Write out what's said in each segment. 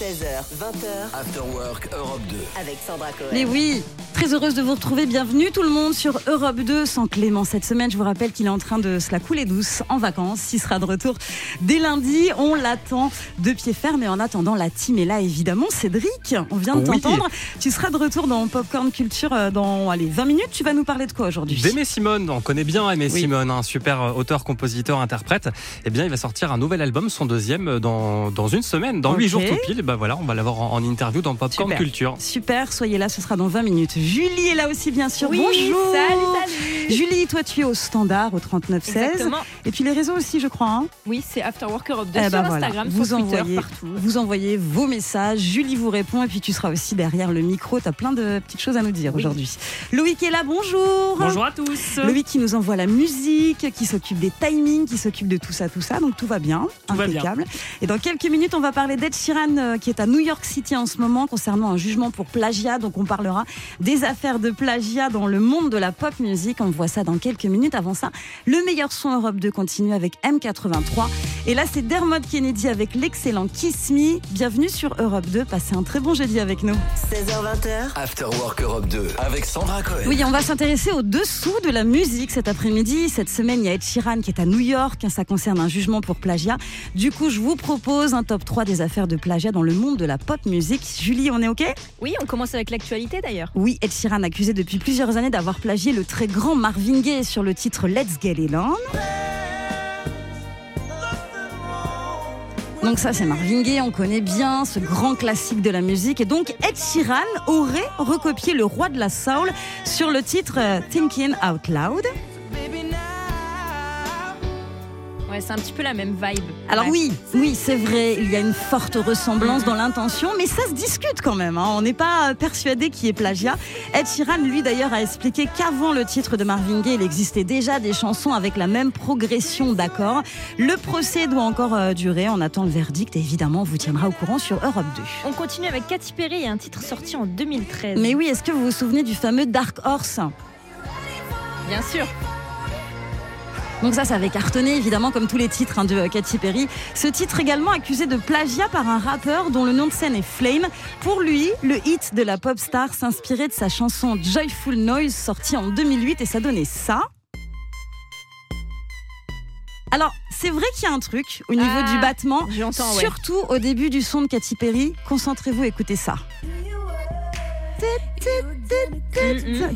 16h, 20h, After Work Europe 2. avec Sandra Cohen. Mais oui, très heureuse de vous retrouver. Bienvenue tout le monde sur Europe 2 sans Clément cette semaine. Je vous rappelle qu'il est en train de se la couler douce en vacances. Il sera de retour dès lundi. On l'attend de pied ferme. Et en attendant, la team est là évidemment. Cédric, on vient de Oui. t'entendre. Tu seras de retour dans Popcorn Culture euh, dans allez, 20 minutes. Tu vas nous parler de quoi aujourd'hui? D'Aimé Simone, on connaît bien Aimé Oui. Simone, un super euh, auteur, compositeur, interprète. Eh bien, il va sortir un nouvel album, son deuxième, euh, dans, dans une semaine, dans huit Ok. jours tout pile. Bah voilà, on va l'avoir en, en interview dans Popcorn Super. Culture. Super, soyez là, ce sera dans 20 minutes. Julie est là aussi, bien sûr. Oui, Bonjour. salut, salut. Julie, toi, tu es au standard, au 3916. Exactement. Et puis les réseaux aussi, je crois. hein. Oui, c'est After Work Europe 2 Eh sur ben voilà. Instagram, vous sur Twitter, envoyez, partout. vous envoyez vos messages, Julie vous répond et puis tu seras aussi derrière le micro. Tu as plein de petites choses à nous dire Oui. aujourd'hui. Loïc est là, bonjour. Bonjour à tous. Loïc qui nous envoie la musique, qui s'occupe des timings, qui s'occupe de tout ça, tout ça. Donc tout va bien, Tout va impeccable. Et dans quelques minutes, on va parler d'Ed Sheeran euh, qui est à New York City en ce moment concernant un jugement pour plagiat. Donc on parlera des affaires de plagiat dans le monde de la pop music. On voit ça dans quelques minutes. Avant ça, le meilleur son Europe 2 continue avec M83. Et là, c'est Dermot Kennedy avec l'excellent Kiss Me. Bienvenue sur Europe 2. Passez un très bon jeudi avec nous. 16h, 20h, After Work Europe 2 avec Sandra Cohen. Oui, on va s'intéresser au dessous de la musique cet après-midi. Cette semaine, il y a Ed Sheeran qui est à New York. Ça concerne un jugement pour plagiat. Du coup, je vous propose un top 3 des affaires de plagiat dans le monde de la pop music. Julie, on est OK? Oui, on commence avec l'actualité d'ailleurs. Oui, Ed Sheeran accusé depuis plusieurs années d'avoir plagié le très grand Marvin Gaye sur le titre Let's Get It On. Donc ça c'est Marvin Gaye, on connaît bien ce grand classique de la musique et donc Ed Sheeran aurait recopié le roi de la soul sur le titre euh, Thinking Out Loud. C'est un petit peu la même vibe. Alors Ouais. oui, oui, c'est vrai, il y a une forte ressemblance dans l'intention, mais ça se discute quand même. hein. On n'est pas persuadé qu'il y ait plagiat. Ed Sheeran, lui d'ailleurs, a expliqué qu'avant le titre de Marvin Gaye, il existait déjà des chansons avec la même progression d'accords. Le procès doit encore euh, durer. On attend le verdict et évidemment, on vous tiendra au courant sur Europe 2. On continue avec Katy Perry et un titre sorti en 2013. Mais oui, est-ce que vous vous souvenez du fameux Dark Horse? Bien sûr. Donc ça, ça avait cartonné évidemment comme tous les titres hein, de Katy Perry. Ce titre également accusé de plagiat par un rappeur dont le nom de scène est Flame. Pour lui, le hit de la pop star s'inspirait de sa chanson Joyful Noise sortie en 2008 et ça donnait ça. Alors, c'est vrai qu'il y a un truc au niveau Ah, du battement, J'entends, ouais. surtout au début du son de Katy Perry. Concentrez-vous, écoutez ça.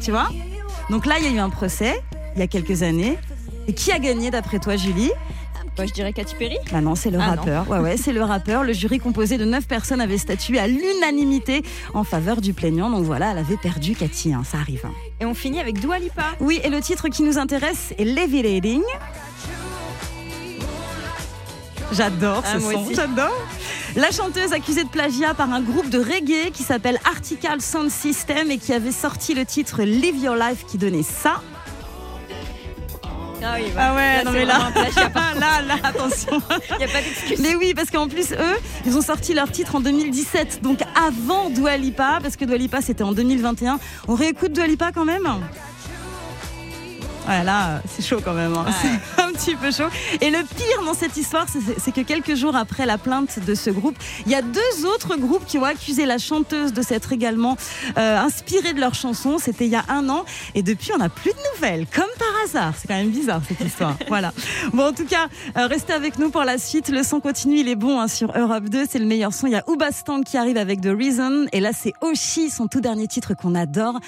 Tu vois? Donc là, il y a eu un procès il y a quelques années. Et qui a gagné d'après toi, Julie? Bah, je dirais Katy Perry. Bah non, c'est le Ah non. rappeur. Ouais, ouais, c'est le rappeur. Le jury composé de 9 personnes avait statué à l'unanimité en faveur du plaignant. Donc voilà, elle avait perdu Cathy, hein, ça arrive. hein. Et on finit avec Dua Lipa. Oui, et le titre qui nous intéresse est Levitating. J'adore Ah, ce moi son, j'adore. La chanteuse accusée de plagiat par un groupe de reggae qui s'appelle Article Sound System et qui avait sorti le titre Live Your Life qui donnait ça. Ah oui, Ah ouais, non mais là, là, là, attention. Il n'y a pas d'excuse. Mais oui, parce qu'en plus, eux, ils ont sorti leur titre en 2017, donc avant Dua Lipa, parce que Dua Lipa, c'était en 2021. On réécoute Dua Lipa quand même? Ouais, là, c'est chaud quand même. hein. Un petit peu chaud. Et le pire dans cette histoire, c'est- que quelques jours après la plainte de ce groupe, il y a deux autres groupes qui ont accusé la chanteuse de s'être également euh, inspirée de leur chanson. C'était il y a un an. Et depuis, on n'a plus de nouvelles, comme par hasard. C'est quand même bizarre cette histoire. voilà. Bon, en tout cas, euh, restez avec nous pour la suite. Le son continue, il est bon hein, sur Europe 2. C'est le meilleur son. Il y a Oubastang qui arrive avec The Reason. Et là, c'est Oshi, son tout dernier titre qu'on adore.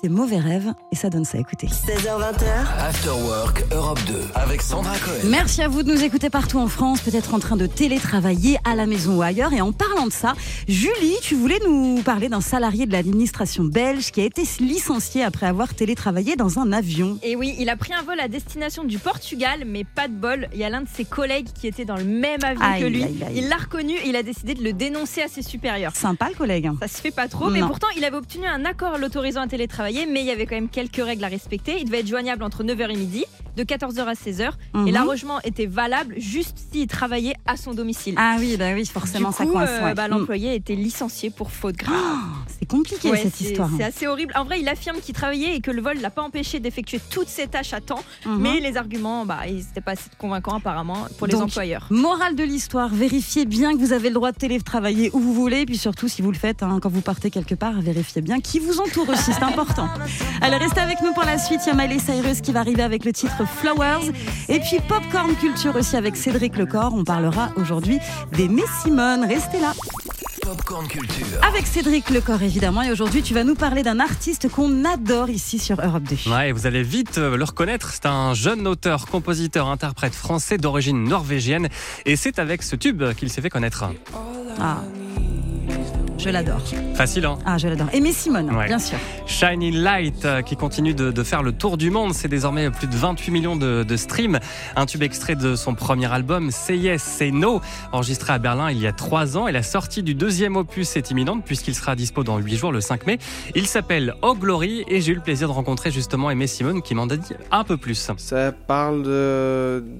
C'est Mauvais Rêve. Et ça donne ça. Écoutez. 16h, 20h, After Work Europe 2 avec Sandra Cohen. Merci à vous de nous écouter partout en France, peut-être en train de télétravailler à la maison ou ailleurs. Et en parlant de ça, Julie, tu voulais nous parler d'un salarié de l'administration belge qui a été licencié après avoir télétravaillé dans un avion. Et oui, il a pris un vol à destination du Portugal, mais pas de bol. Il y a l'un de ses collègues qui était dans le même avion Aïe, que lui. aïe, aïe. Il l'a reconnu et il a décidé de le dénoncer à ses supérieurs. Sympa le collègue. Ça se fait pas trop, mais pourtant il avait obtenu un accord l'autorisant à télétravailler, mais il y avait quand même quelques règles à respecter. Il devait être joignable entre 9h et midi. De 14h à 16h. Mhm. Et l'arrangement était valable juste s'il travaillait à son domicile. Ah oui, bah oui, forcément, du ça coince. euh, ouais. bah, Mm. l'employé a été licencié pour faute grave. C'est compliqué Ouais, cette c'est- histoire. C'est assez horrible. En vrai, il affirme qu'il travaillait et que le vol l'a pas empêché d'effectuer toutes ses tâches à temps. Mhm. Mais les arguments, bah, ils n'étaient pas assez convaincants apparemment pour les Donc, employeurs. Morale de l'histoire, vérifiez bien que vous avez le droit de télétravailler où vous voulez, et puis surtout si vous le faites hein, quand vous partez quelque part, vérifiez bien qui vous entoure aussi, c'est important. Allez, restez avec nous pour la suite, il y a Miley Cyrus qui va arriver avec le titre Flowers, et puis Popcorn Culture aussi avec Cédric Lecor, on parlera aujourd'hui d'Aimé Simone, restez là. Popcorn Culture. Avec Cédric Lecor évidemment, et aujourd'hui tu vas nous parler d'un artiste qu'on adore ici sur Europe 2. Ouais, vous allez vite euh, le reconnaître. C'est un jeune auteur, compositeur, interprète français d'origine norvégienne. Et c'est avec ce tube qu'il s'est fait connaître. Ah. Je l'adore. Facile, hein Ah, je l'adore. Aimé Simone, Ouais. bien sûr. Shining Light euh, qui continue de, de faire le tour du monde. C'est désormais plus de 28 millions de, de streams. Un tube extrait de son premier album, Say Yes, Say No, enregistré à Berlin il y a trois ans. Et la sortie du deuxième opus est imminente puisqu'il sera dispo dans huit jours, le 5 mai. Il s'appelle Oh Glory et j'ai eu le plaisir de rencontrer justement Aimé Simone qui m'en a dit un peu plus. Ça parle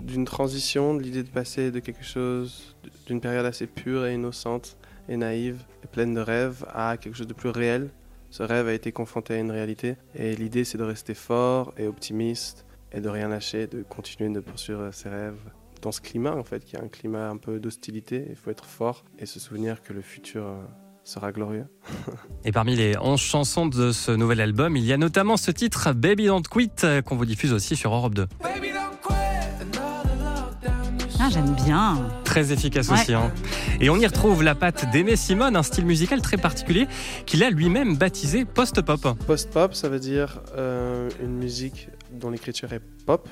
d'une transition, de l'idée de passer de quelque chose, d'une période assez pure et innocente et naïve et pleine de rêves à quelque chose de plus réel. Ce rêve a été confronté à une réalité et l'idée c'est de rester fort et optimiste et de rien lâcher, de continuer de poursuivre ses rêves. Dans ce climat en fait, qui est un climat un peu d'hostilité, il faut être fort et se souvenir que le futur euh, sera glorieux. Et parmi les 11 chansons de ce nouvel album, il y a notamment ce titre Baby Don't Quit euh, qu'on vous diffuse aussi sur Europe 2. Ah, j'aime bien. Très efficace Ouais. aussi. hein. Et on y retrouve la patte d'Aimé Simone, un style musical très particulier qu'il a lui-même baptisé post-pop. Post-pop, ça veut dire euh, une musique dont l'écriture est pop,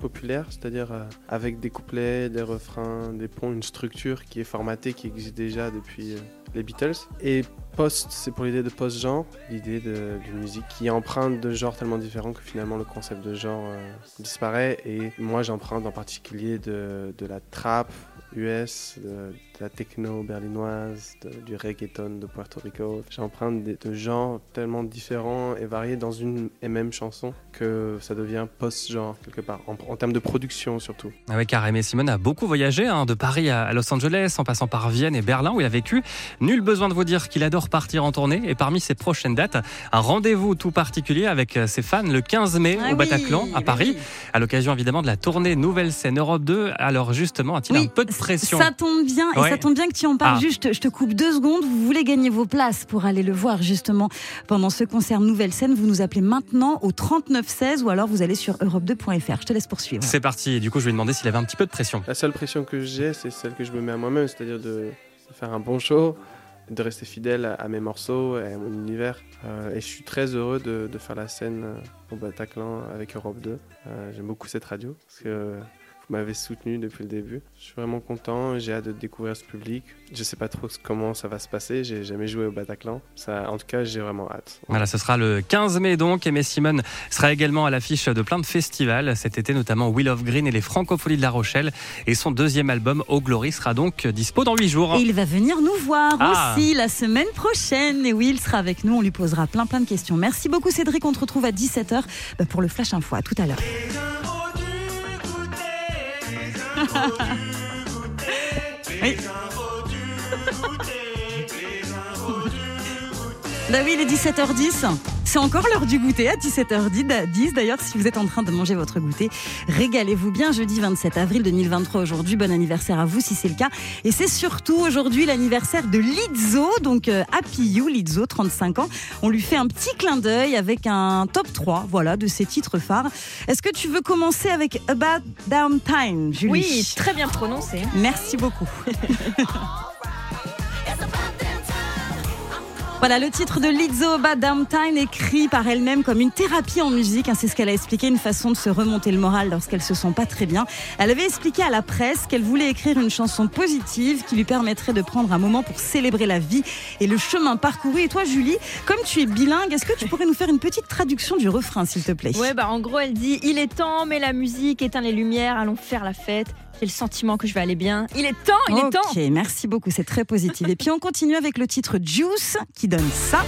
populaire, c'est-à-dire euh, avec des couplets, des refrains, des ponts, une structure qui est formatée, qui existe déjà depuis euh, les Beatles. Et post, c'est pour l'idée de post-genre, l'idée d'une musique qui emprunte de genres tellement différents que finalement le concept de genre euh, disparaît. Et moi, j'emprunte en particulier de, la trap US, de, la techno berlinoise, du reggaeton de Puerto Rico. J'emprunte de genres tellement différents et variés dans une et même chanson que ça devient post-genre quelque part, en, termes de production surtout. Ah ouais, car Simone a beaucoup voyagé, hein, de Paris à Los Angeles, en passant par Vienne et Berlin où il a vécu. Nul besoin de vous dire qu'il adore partir en tournée. Et parmi ses prochaines dates, un rendez-vous tout particulier avec ses fans le 15 mai Ah au oui, Bataclan à Paris, oui. à l'occasion évidemment de la tournée Nouvelle Scène Europe 2. Alors justement, a-t-il un peu de pression? Ça tombe bien, et Ouais. ça tombe bien que tu en parles. Ah. Juste, je te coupe deux secondes. Vous voulez gagner vos places pour aller le voir justement pendant ce concert Nouvelle Scène. Vous nous appelez maintenant au 3916 ou alors vous allez sur europe2.fr. Je te laisse poursuivre. C'est parti. Du coup, je lui ai demandé s'il avait un petit peu de pression. La seule pression que j'ai, c'est celle que je me mets à moi-même, c'est-à-dire de faire un bon show, de rester fidèle à, mes morceaux et à mon univers. Euh, et je suis très heureux de, faire la scène euh, au Bataclan avec Europe 2. Euh, J'aime beaucoup cette radio parce que m'avez soutenu depuis le début. Je suis vraiment content, j'ai hâte de découvrir ce public. Je sais pas trop comment ça va se passer, j'ai jamais joué au Bataclan. Ça, en tout cas, j'ai vraiment hâte. Voilà, ce sera le 15 mai donc. Aimé Simone sera également à l'affiche de plein de festivals cet été, notamment Will of Green et les Francopholies de La Rochelle. Et son deuxième album, Oh Glory, sera donc dispo dans 8 jours. Et il va venir nous voir Ah. aussi la semaine prochaine. Et oui, il sera avec nous. On lui posera plein plein de questions. Merci beaucoup Cédric. On te retrouve à 17h pour le Flash Info. À tout à l'heure. Oui. Bah oui, il est 17h10. C'est encore l'heure du goûter à 17h10. D'ailleurs, si vous êtes en train de manger votre goûter, régalez-vous bien. Jeudi 27 avril 2023 aujourd'hui. Bon anniversaire à vous si c'est le cas. Et c'est surtout aujourd'hui l'anniversaire de Lizzo. Donc euh, Happy You, Lizzo, 35 ans. On lui fait un petit clin d'œil avec un top 3 voilà, de ses titres phares. Est-ce que tu veux commencer avec About Down Time, Julie? Oui, très bien prononcé. Merci beaucoup. Voilà le titre de Lizzo Time écrit par elle-même comme une thérapie en musique. hein, c'est ce qu'elle a expliqué, une façon de se remonter le moral lorsqu'elle se sent pas très bien. Elle avait expliqué à la presse qu'elle voulait écrire une chanson positive qui lui permettrait de prendre un moment pour célébrer la vie et le chemin parcouru. Et toi, Julie, comme tu es bilingue, est-ce que tu pourrais nous faire une petite traduction du refrain, s'il te plaît? Ouais, bah en gros, elle dit Il est temps, mets la musique, éteins les lumières, allons faire la fête. J'ai le sentiment que je vais aller bien. Il est temps, il est temps. Ok, merci beaucoup, c'est très positif. Et puis on continue avec le titre Juice qui donne ça.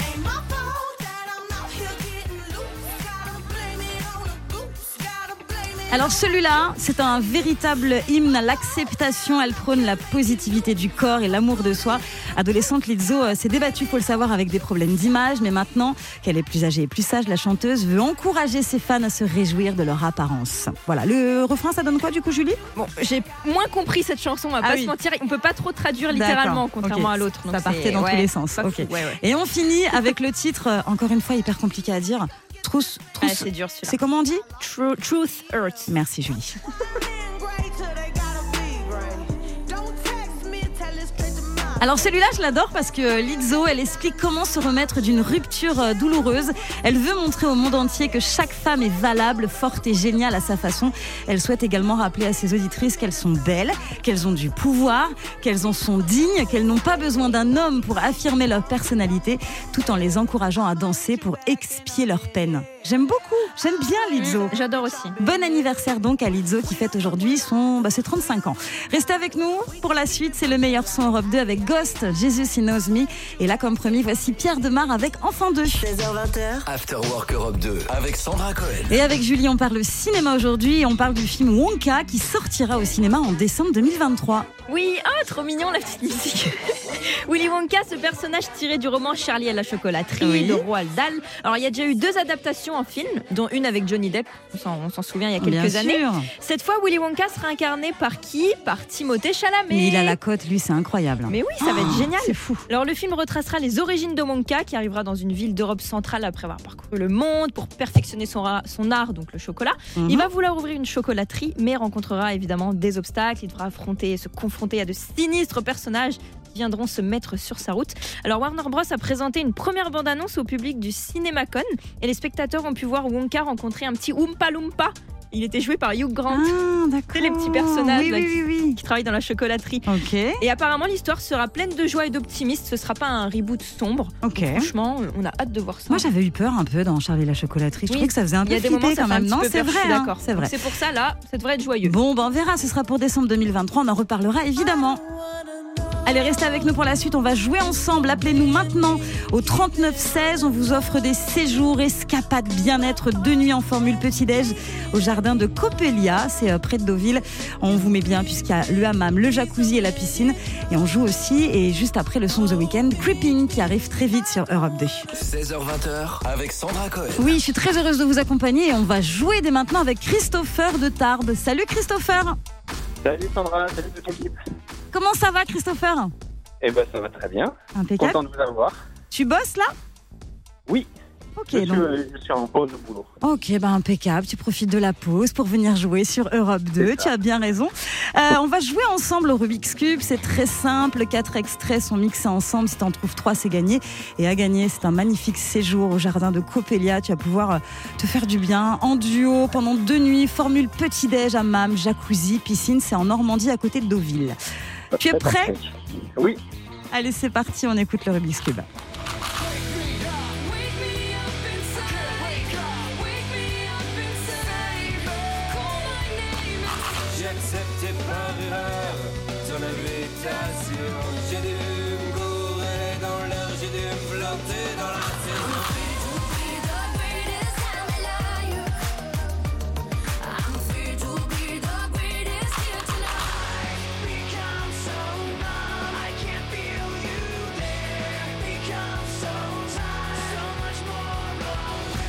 Alors celui-là, c'est un véritable hymne à l'acceptation. Elle prône la positivité du corps et l'amour de soi. Adolescente, Lizzo euh, s'est débattue, faut le savoir, avec des problèmes d'image, mais maintenant qu'elle est plus âgée et plus sage, la chanteuse veut encourager ses fans à se réjouir de leur apparence. Voilà, le refrain, ça donne quoi du coup, Julie? Bon, j'ai moins compris cette chanson, on va Ah pas oui. se mentir. On peut pas trop traduire littéralement, contrairement à l'autre. Ça partait dans tous les sens. pas ok. fou, ouais, ouais. Et on finit avec le titre, euh, encore une fois, hyper compliqué à dire. Trousse, Ouais, trousse. c'est dur c'est comment on dit? Tru- Truth Hurts. Merci Julie. Alors celui-là, je l'adore parce que Lizzo, elle explique comment se remettre d'une rupture euh, douloureuse. Elle veut montrer au monde entier que chaque femme est valable, forte et géniale à sa façon. Elle souhaite également rappeler à ses auditrices qu'elles sont belles, qu'elles ont du pouvoir, qu'elles en sont dignes, qu'elles n'ont pas besoin d'un homme pour affirmer leur personnalité, tout en les encourageant à danser pour expier leur peine. J'aime beaucoup, j'aime bien Lizzo. Mm, J'adore aussi. Bon anniversaire donc à Lizzo qui fête aujourd'hui son bah, ses 35 ans. Restez avec nous pour la suite, c'est le meilleur son Europe 2 avec Ghost, Jesus He Knows Me. Et là comme promis, voici Pierre Demar avec Enfant 2. 16h20h, After Work Europe 2 avec Sandra Cohen. Et avec Julie, on parle cinéma aujourd'hui et on parle du film Wonka qui sortira au cinéma en décembre 2023. Oui, ah, trop mignon la petite musique. Willy Wonka, ce personnage tiré du roman Charlie et la chocolaterie Oui. de Roald Dahl. Alors, il y a déjà eu deux adaptations en film, dont une avec Johnny Depp, on s'en- on s'en souvient il y a quelques Bien années. sûr. Cette fois, Willy Wonka sera incarné par qui? Par Timothée Chalamet. Mais il a la cote, lui, c'est incroyable. Mais oui, ça va être Oh, génial. C'est fou. Alors le film retracera les origines de Wonka qui arrivera dans une ville d'Europe centrale après avoir parcouru le monde pour perfectionner son, art, donc le chocolat. Mhm. Il va vouloir ouvrir une chocolaterie mais rencontrera évidemment des obstacles. Il devra affronter et se confronter à de sinistres personnages qui viendront se mettre sur sa route. Alors Warner Bros a présenté une première bande-annonce au public du CinemaCon et les spectateurs ont pu voir Wonka rencontrer un petit Oompa Loompa. Il était joué par Hugh Grant Ah, d'accord. C'est les petits personnages, Oui, là, oui, qui- oui, oui. qui travaille dans la chocolaterie. Ok, Et apparemment, l'histoire sera pleine de joie et d'optimisme. Ce sera pas un reboot sombre. ok. Franchement, on a hâte de voir ça. Moi, j'avais eu peur un peu dans Charlie la chocolaterie. Je Oui. trouvais que ça faisait un Il y peu a des moments, flipper ça quand même. Non, c'est vrai. hein, d'accord. C'est vrai. C'est pour ça, là, ça devrait être joyeux. Bon, ben on verra, ce sera pour décembre 2023, on en reparlera évidemment. Allez, restez avec nous pour la suite, on va jouer ensemble. Appelez-nous maintenant au 3916, on vous offre des séjours, escapades, bien-être, deux nuits en formule petit-déj au jardin de Coppelia, c'est euh, près de Deauville. On vous met bien puisqu'il y a le hammam, le jacuzzi et la piscine. Et on joue aussi, et juste après le son de The Weekend, Creeping qui arrive très vite sur Europe 2. 16h20h avec Sandra Cohen. Oui, je suis très heureuse de vous accompagner et on va jouer dès maintenant avec Christopher de Tarbes. Salut Christopher Salut Sandra, salut toute l'équipe. Comment ça va Christopher Eh ben ça va très bien. Impeccable. Content de vous avoir. Tu bosses là Oui. Ok, je, suis, donc, euh, je suis en pause de boulot. ok, bah impeccable. Tu profites de la pause pour venir jouer sur Europe 2. C'est ça. Tu as bien raison. Euh, on va jouer ensemble au Rubik's Cube. C'est très simple. Quatre extraits sont mixés ensemble. Si tu en trouves trois, c'est gagné. Et à gagner, c'est un magnifique séjour au jardin de Coppelia. Tu vas pouvoir euh, te faire du bien en duo pendant deux nuits. Formule petit-déj, hammam, jacuzzi, piscine. C'est en Normandie à côté de Deauville. Tu es prêt. Oui. Allez, c'est parti. On écoute le Rubik's Cube.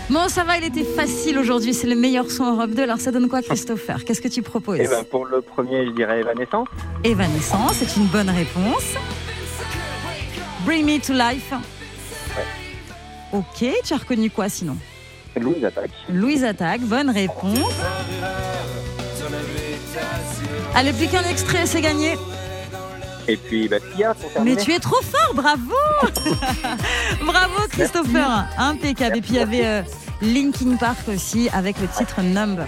Bon, ça va, il était facile aujourd'hui. C'est le meilleur son Europe 2. Alors, ça donne quoi, Christopher? Qu'est-ce que tu proposes? Eh ben pour le premier, je dirais Evanescence. Evanescence, c'est une bonne réponse. Bring Me to Life. Ok, tu as reconnu quoi sinon? Louise attaque. Louise Attaque, bonne réponse. Allez, plus qu'un extrait, c'est gagné. Et puis bah, pour terminer. Mais tu es trop fort, bravo Bravo, Christopher Impeccable. Et puis, il y avait euh, Linkin Park aussi avec le titre Numb.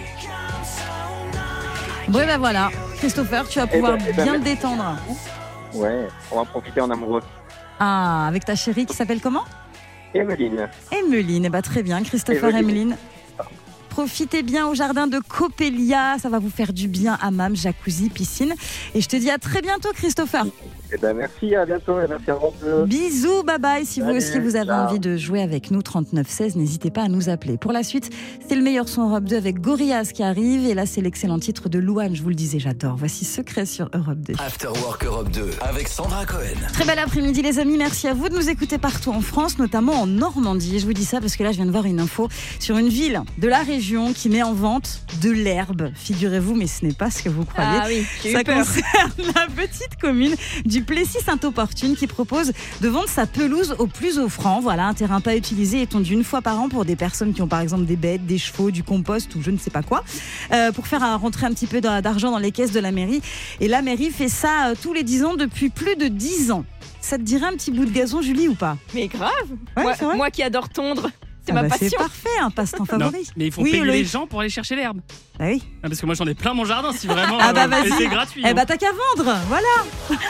Bon, et ben voilà. Christopher, tu vas pouvoir ben, eh ben, bien te détendre. Ouais, on va profiter en amoureux. Ah, avec ta chérie qui s'appelle comment? Emeline. Emeline. Eh ben, très bien, Christopher Emeline. Emeline. Profitez bien au jardin de Coppelia, ça va vous faire du bien, hammam, jacuzzi, piscine. Et je te dis à très bientôt, Christopher. Eh ben, merci, à bientôt et merci à vous. deux. Bisous, bye bye. Si vous aussi vous avez ciao. envie de jouer avec nous, 3916, n'hésitez pas à nous appeler. Pour la suite, c'est le meilleur son Europe 2 avec Gorillaz qui arrive. Et là, c'est l'excellent titre de Louane. Je vous le disais, j'adore. Voici Secret sur Europe 2. After Work Europe 2 avec Sandra Cohen. Très bel après-midi les amis, merci à vous de nous écouter partout en France, notamment en Normandie. Je vous dis ça parce que là je viens de voir une info sur une ville de la région qui met en vente de l'herbe, figurez-vous, mais ce n'est pas ce que vous croyez. Ah oui, Ça peur. concerne la petite commune du Plessis-Saint-Opportune qui propose de vendre sa pelouse au plus offrant. Voilà, un terrain pas utilisé et tondu une fois par an pour des personnes qui ont par exemple des bêtes, des chevaux, du compost ou je ne sais pas quoi, euh, pour faire rentrer un petit peu d'a- d'argent dans les caisses de la mairie. Et la mairie fait ça euh, tous les 10 ans depuis plus de 10 ans. Ça te dirait un petit bout de gazon, Julie, ou pas? Mais grave. Ouais, moi, moi qui adore tondre, c'est Ah ma bah, passion. C'est parfait, un passe-temps favori. mais il faut Oui, payer les gens pour aller chercher l'herbe. Ah oui. Ah, Parce que moi j'en ai plein mon jardin si vraiment. Ah bah, euh, vas-y. c'est gratuit. Eh hein. bah t'as qu'à vendre, voilà.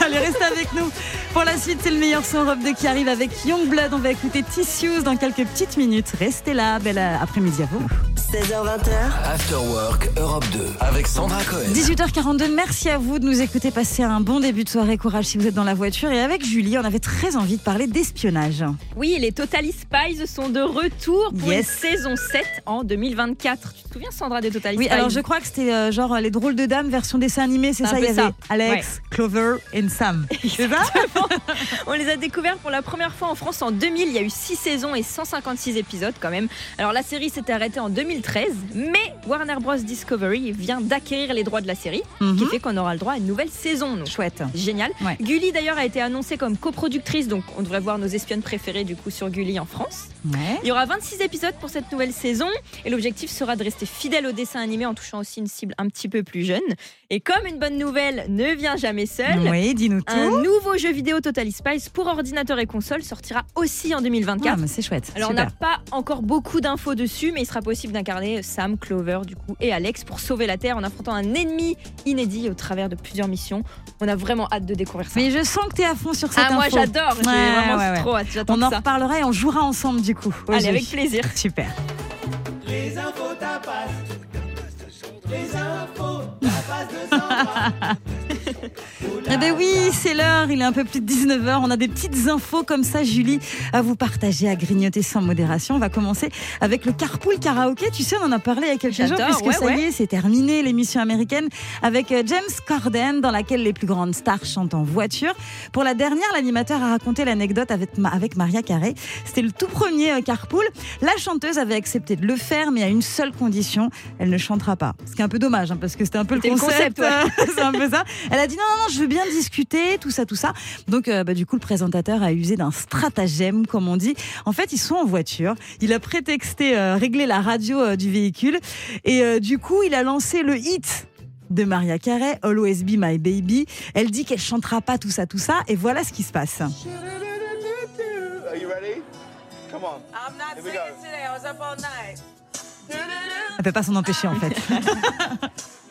Allez, restez avec nous. Pour la suite, c'est le meilleur son Europe 2 qui arrive avec Youngblood. On va écouter Tissues dans quelques petites minutes. Restez là, bel euh, après-midi à vous. 16h20h, After Work Europe 2 avec Sandra Cohen. 18h42, merci à vous de nous écouter. Passez un bon début de soirée. Courage si vous êtes dans la voiture. Et avec Julie, on avait très envie de parler d'espionnage. Oui, les Totally Spies sont de retour pour Yes. une saison 7 en 2024. Tu te souviens, Sandra, des Totally Oui, Spies alors je crois que c'était euh, genre les drôles de dames version dessin animé, c'est ça Il y avait ça. Alex, Clover et Sam. C'est ça? On les a découverts pour la première fois en France en 2000. Il y a eu 6 saisons et 156 épisodes quand même. Alors la série s'était arrêtée en 2013, mais Warner Bros. Discovery vient d'acquérir les droits de la série, ce qui Mhm. fait qu'on aura le droit à une nouvelle saison. Donc, Chouette. Génial. Ouais. Gulli d'ailleurs a été annoncée comme coproductrice, donc on devrait voir nos espionnes préférées du coup sur Gulli en France. Ouais. Il y aura 26 épisodes pour cette nouvelle saison et l'objectif sera de rester fidèle au dessin animé en touchant aussi une cible un petit peu plus jeune. Et comme une bonne nouvelle ne vient jamais seule, Oui, dis-nous un nouveau jeu vidéo Totally Spice pour ordinateur et console sortira aussi en 2024. Ah, mais c'est chouette. Alors on n'a pas encore beaucoup d'infos dessus, mais il sera possible d'incarner Sam, Clover du coup et Alex pour sauver la Terre en affrontant un ennemi inédit au travers de plusieurs missions. On a vraiment hâte de découvrir ça. Mais je sens que t'es à fond sur cette ah moi j'adore, j'ai Ouais, vraiment ouais, ouais. trop hâte, j'attends On en ça. reparlera et on jouera ensemble du coup. Allez avec plaisir. Super. Les infos tapas. Les infos tapas de Sandra. Eh ben oui, c'est l'heure, il est un peu plus de 19h. On a des petites infos comme ça, Julie, à vous partager, à grignoter sans modération. On va commencer avec le carpool karaoké. Tu sais, on en a parlé il y a quelques jours, puisque ouais, ça y est, c'est terminé, l'émission américaine avec euh, James Corden, dans laquelle les plus grandes stars chantent en voiture. Pour la dernière, l'animateur a raconté l'anecdote avec, avec Maria Carey. C'était le tout premier euh, carpool. La chanteuse avait accepté de le faire, mais à une seule condition, elle ne chantera pas. Ce qui est un peu dommage, hein, parce que c'était un peu le concept. c'est un peu ça. Elle a dit non, non, non, je veux bien discuter, tout ça, tout ça. Donc, euh, bah, du coup, le présentateur a usé d'un stratagème, comme on dit. En fait, ils sont en voiture. Il a prétexté euh, régler la radio euh, du véhicule. Et euh, du coup, il a lancé le hit de Maria Carey, Always Be My Baby. Elle dit qu'elle chantera pas tout ça, tout ça. Et voilà ce qui se passe. Are you ready? Come on. I'm not Here we go. today. I was up all night. Elle peut pas s'en empêcher, en fait.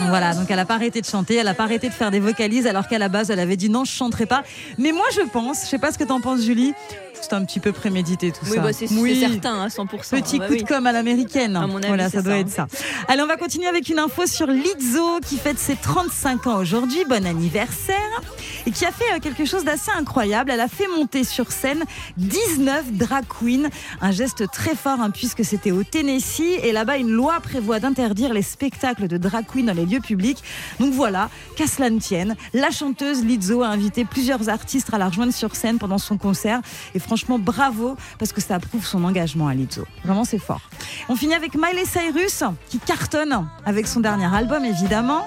Voilà, donc elle a pas arrêté de chanter, elle a pas arrêté de faire des vocalises, alors qu'à la base, elle avait dit non, je chanterai pas. Mais moi, je pense, je sais pas ce que t'en penses, Julie, c'est un petit peu prémédité tout Oui, ça. bah, c'est Oui. certain, hein, 100%. Petit Bah coup oui. de com à l'américaine. Voilà, ça doit ça. être ça. Allez, on va continuer avec une info sur Lizzo qui fête ses 35 ans aujourd'hui. Bon anniversaire. Et qui a fait euh, quelque chose d'assez incroyable. Elle a fait monter sur scène 19 drag queens. Un geste très fort hein, puisque c'était au Tennessee. Et là-bas, une loi prévoit d'interdire les spectacles de drag queens dans les lieux publics. Donc voilà, qu'à cela ne tienne, la chanteuse Lizzo a invité plusieurs artistes à la rejoindre sur scène pendant son concert. Et franchement, bravo parce que ça prouve son engagement à Lizzo. Vraiment, c'est fort. On finit avec Miley Cyrus qui cartonne avec son dernier album, évidemment.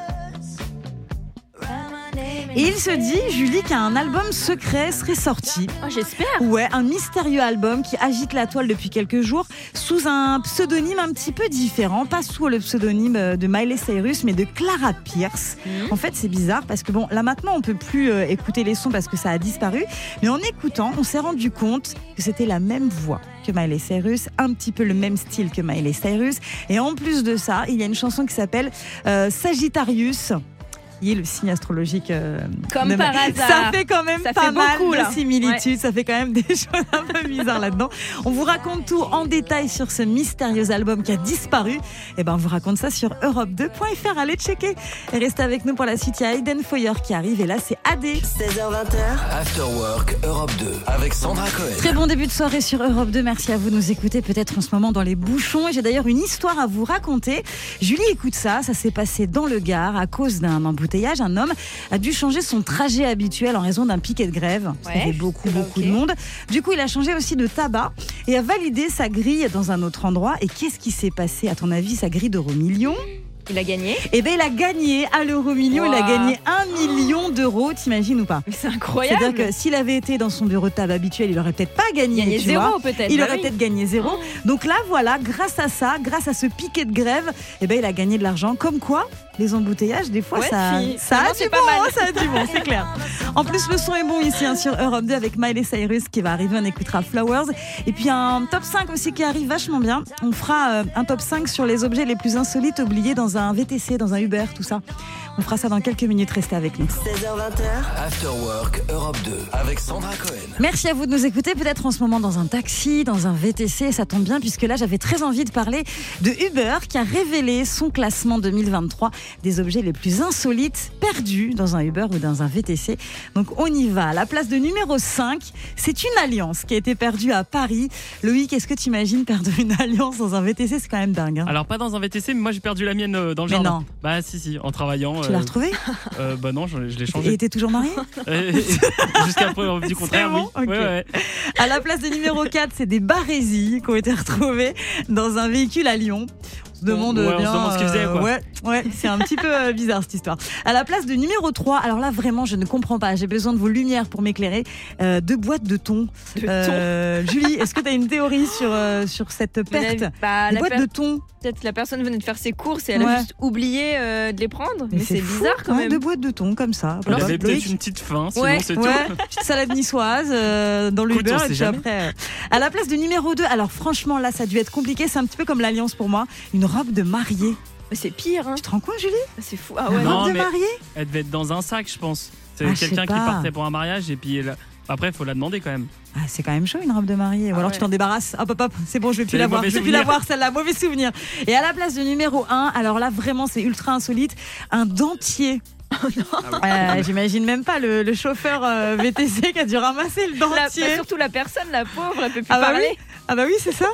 Et il se dit, Julie, qu'un album secret serait sorti. Oh, J'espère. Ouais, un mystérieux album qui agite la toile depuis quelques jours sous un pseudonyme un petit peu différent, pas sous le pseudonyme euh, de Miley Cyrus, mais de Clara Pierce. Mhm. En fait, c'est bizarre parce que bon, là maintenant, on peut plus euh, écouter les sons parce que ça a disparu, mais en écoutant, on s'est rendu compte que c'était la même voix que Miley Cyrus, un petit peu le même style que Miley Cyrus, et en plus de ça, il y a une chanson qui s'appelle euh, Sagittarius. Qui est le signe astrologique. euh, Comme de- par hasard. Ça fait quand même Ça pas fait mal beaucoup, de similitudes. Ça fait quand même des choses un peu bizarres là-dedans. On vous raconte tout en détail sur ce mystérieux album qui a disparu. Et ben, on vous raconte ça sur europe2.fr. Allez checker. Et restez avec nous pour la suite. Il y a Aiden Foyer qui arrive. Et là, c'est AD. 16h20. After Work Europe 2 avec Sandra Cohen. Très bon début de soirée sur Europe 2. Merci à vous de nous écouter peut-être en ce moment dans les bouchons. Et j'ai d'ailleurs une histoire à vous raconter. Julie, écoute ça. Ça s'est passé dans le Gard à cause d'un embouteillage. Un homme a dû changer son trajet habituel en raison d'un piquet de grève. Parce qu'il y Ouais, avait beaucoup, beaucoup de monde. Du coup, il a changé aussi de tabac et a validé sa grille dans un autre endroit. Et qu'est-ce qui s'est passé, à ton avis, sa grille d'euro million Il a gagné. Eh bien, il a gagné à l'euro million. Il a gagné un million d'euros. T'imagines ou pas? C'est incroyable. C'est-à-dire que s'il avait été dans son bureau de tabac habituel, il aurait peut-être pas gagné. Gagné zéro peut-être. Il bah aurait oui. peut-être gagné zéro. Donc là, voilà, grâce à ça, grâce à ce piquet de grève, eh ben, il a gagné de l'argent. Comme quoi, les embouteillages, des fois, Ouais, ça, si. ça a bon, hein, ça a du bon, c'est clair. En plus, le son est bon ici hein, sur Europe 2 avec Miley Cyrus qui va arriver. On écoutera Flowers. Et puis un top 5 aussi qui arrive vachement bien. On fera euh, un top 5 sur les objets les plus insolites oubliés dans un VTC, dans un Uber, tout ça. On fera ça dans quelques minutes. Restez avec nous. 16h20. After Work Europe 2 avec Sandra Cohen. Merci à vous de nous écouter, peut-être en ce moment dans un taxi, dans un VTC, ça tombe bien puisque là j'avais très envie de parler de Uber qui a révélé son classement 2023 des objets les plus insolites perdus dans un Uber ou dans un VTC. Donc on y va. La place de numéro 5, c'est une alliance qui a été perdue à Paris. Loïc, est-ce que tu imagines perdre une alliance dans un VTC C'est quand même dingue. hein. Alors pas dans un VTC, mais moi j'ai perdu la mienne euh, dans le Mais jardin. non. Bah si si, en travaillant. Tu euh, l'as retrouvé euh, Bah non, je, je l'ai Et changé. t'es toujours marié Euh, Jusqu'à preuve du contraire, bon oui. Ouais. À la place de numéro 4, c'est des barésies qui ont été retrouvées dans un véhicule à Lyon. Se demande Ouais, on se bien, demande ce qu'ils faisaient, euh, quoi. ouais, ouais, c'est un petit peu euh, bizarre cette histoire. À la place de numéro 3, alors là vraiment je ne comprends pas, j'ai besoin de vos lumières pour m'éclairer. Euh, deux boîtes de thon. De Euh, Julie, est-ce que tu as une théorie sur, euh, sur cette perte Bah, Des la boîtes per- de thon. Peut-être la personne venait de faire ses courses et elle Ouais. a juste oublié euh, de les prendre. Mais, c'est fou, bizarre quand ouais, même. Deux boîtes de thon comme ça. Il Voilà. avait peut-être une petite faim, sinon Ouais, c'est Ouais, tout. petite salade niçoise euh, dans le on et puis jamais. après à la place de numéro 2 alors franchement là ça a dû être compliqué c'est un petit peu comme l'alliance pour moi une robe de mariée c'est pire. Hein. tu te rends compte Julie? C'est fou. Ah une ouais. Non, robe de mais- mariée? Elle devait être dans un sac, je pense. C'est Ah, je sais quelqu'un qui pas. partait pour un mariage et puis elle- après il faut la demander quand même. ah, c'est quand même chaud une robe de mariée ou Ah alors ouais. tu t'en débarrasses hop hop hop c'est bon je vais plus C'est la les voir je vais plus la souvenirs. voir celle-là mauvais souvenir et à la place de numéro 1 alors là vraiment c'est ultra insolite un dentier Euh, J'imagine même pas le, le chauffeur euh, VTC qui a dû ramasser le La- dentier. bah, surtout la personne, la pauvre, elle peut plus Ah bah parler. oui. Ah bah oui, c'est ça.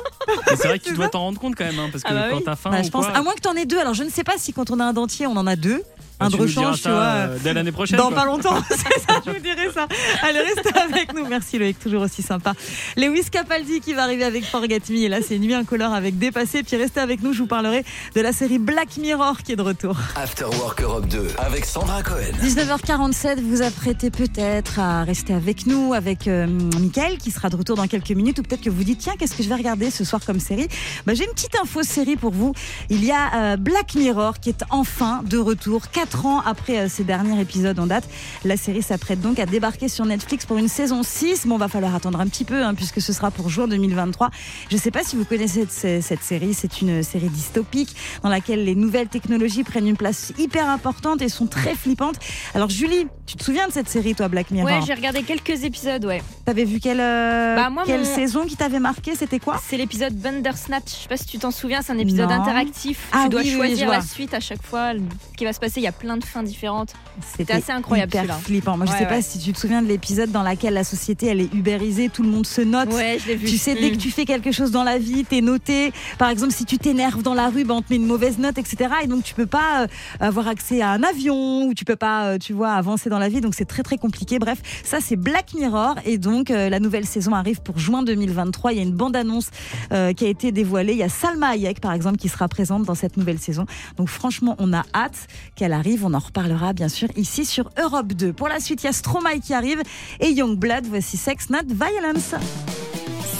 Et c'est vrai que tu dois t'en rendre compte quand même, hein, parce que Ah bah quand oui. t'as faim Bah, ou je pense, quoi, à moins que t'en aies deux. Alors je ne sais pas si quand on a un dentier, on en a deux. Bah, Un tu de nous diras rechange, tu vois. euh, Dès l'année prochaine. Dans quoi. pas longtemps, c'est ça, je vous dirai ça. Allez, restez avec nous. Merci Loïc, toujours aussi sympa. Lewis Capaldi qui va arriver avec Forget Me. Et là, c'est Nuit incolore avec Dépassé. Puis restez avec nous, je vous parlerai de la série Black Mirror qui est de retour. After Work Europe 2 avec Sandra Cohen. 19h47, vous apprêtez peut-être à rester avec nous, avec euh, Mickaël qui sera de retour dans quelques minutes, ou peut-être que vous dites tiens, qu'est-ce que je vais regarder ce soir comme série? Bah, J'ai une petite info série pour vous. Il y a euh, Black Mirror qui est enfin de retour, 4 ans après euh, ses derniers épisodes en date. La série s'apprête donc à débarquer sur Netflix pour une saison 6. Bon, va falloir attendre un petit peu, hein, puisque ce sera pour juin 2023. Je ne sais pas si vous connaissez cette, cette série, c'est une série dystopique dans laquelle les nouvelles technologies prennent une place hyper importante et sont très flippantes. Alors Julie, tu te souviens de cette série, toi, Black Mirror? Ouais, j'ai regardé quelques épisodes, ouais. T'avais vu quelle, euh, Bah, moi, quelle mon- saison qui t'avait marqué? C'était quoi? C'est l'épisode Bandersnatch. Je sais pas si tu t'en souviens, c'est un épisode Non. interactif. Ah tu dois oui, oui, je choisir la suite à chaque fois. Qui va se passer, il y a plein de fins différentes. C'était assez incroyable, hyper flippant. Moi, je Ouais, sais pas si tu te souviens de l'épisode dans lequel la société elle est ubérisée, tout le monde se note. Ouais, je l'ai vu. Tu sais, dès Mm. que tu fais quelque chose dans la vie, t'es noté. Par exemple, si tu t'énerves dans la rue, ben, on te met une mauvaise note, etc. Et donc, tu peux pas euh, avoir accès à un avion ou tu peux pas, euh, tu vois, avancer dans la vie. Donc, c'est très, très compliqué. Bref, ça, c'est Black Mirror. Et donc, euh, la nouvelle saison arrive pour juin 2023. Il y a une bande-annonce euh, qui a été dévoilée. Il y a Salma Hayek, par exemple, qui sera présente dans cette nouvelle saison. Donc, franchement, on a hâte qu'elle arrive. On en reparlera, bien sûr, ici sur Europe 2. Pour la suite, il y a Stromae qui arrive et Youngblood. Voici Sex Not Violence.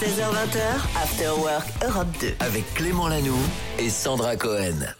16h20, After Work Europe 2. Avec Clément Lanoux et Sandra Cohen.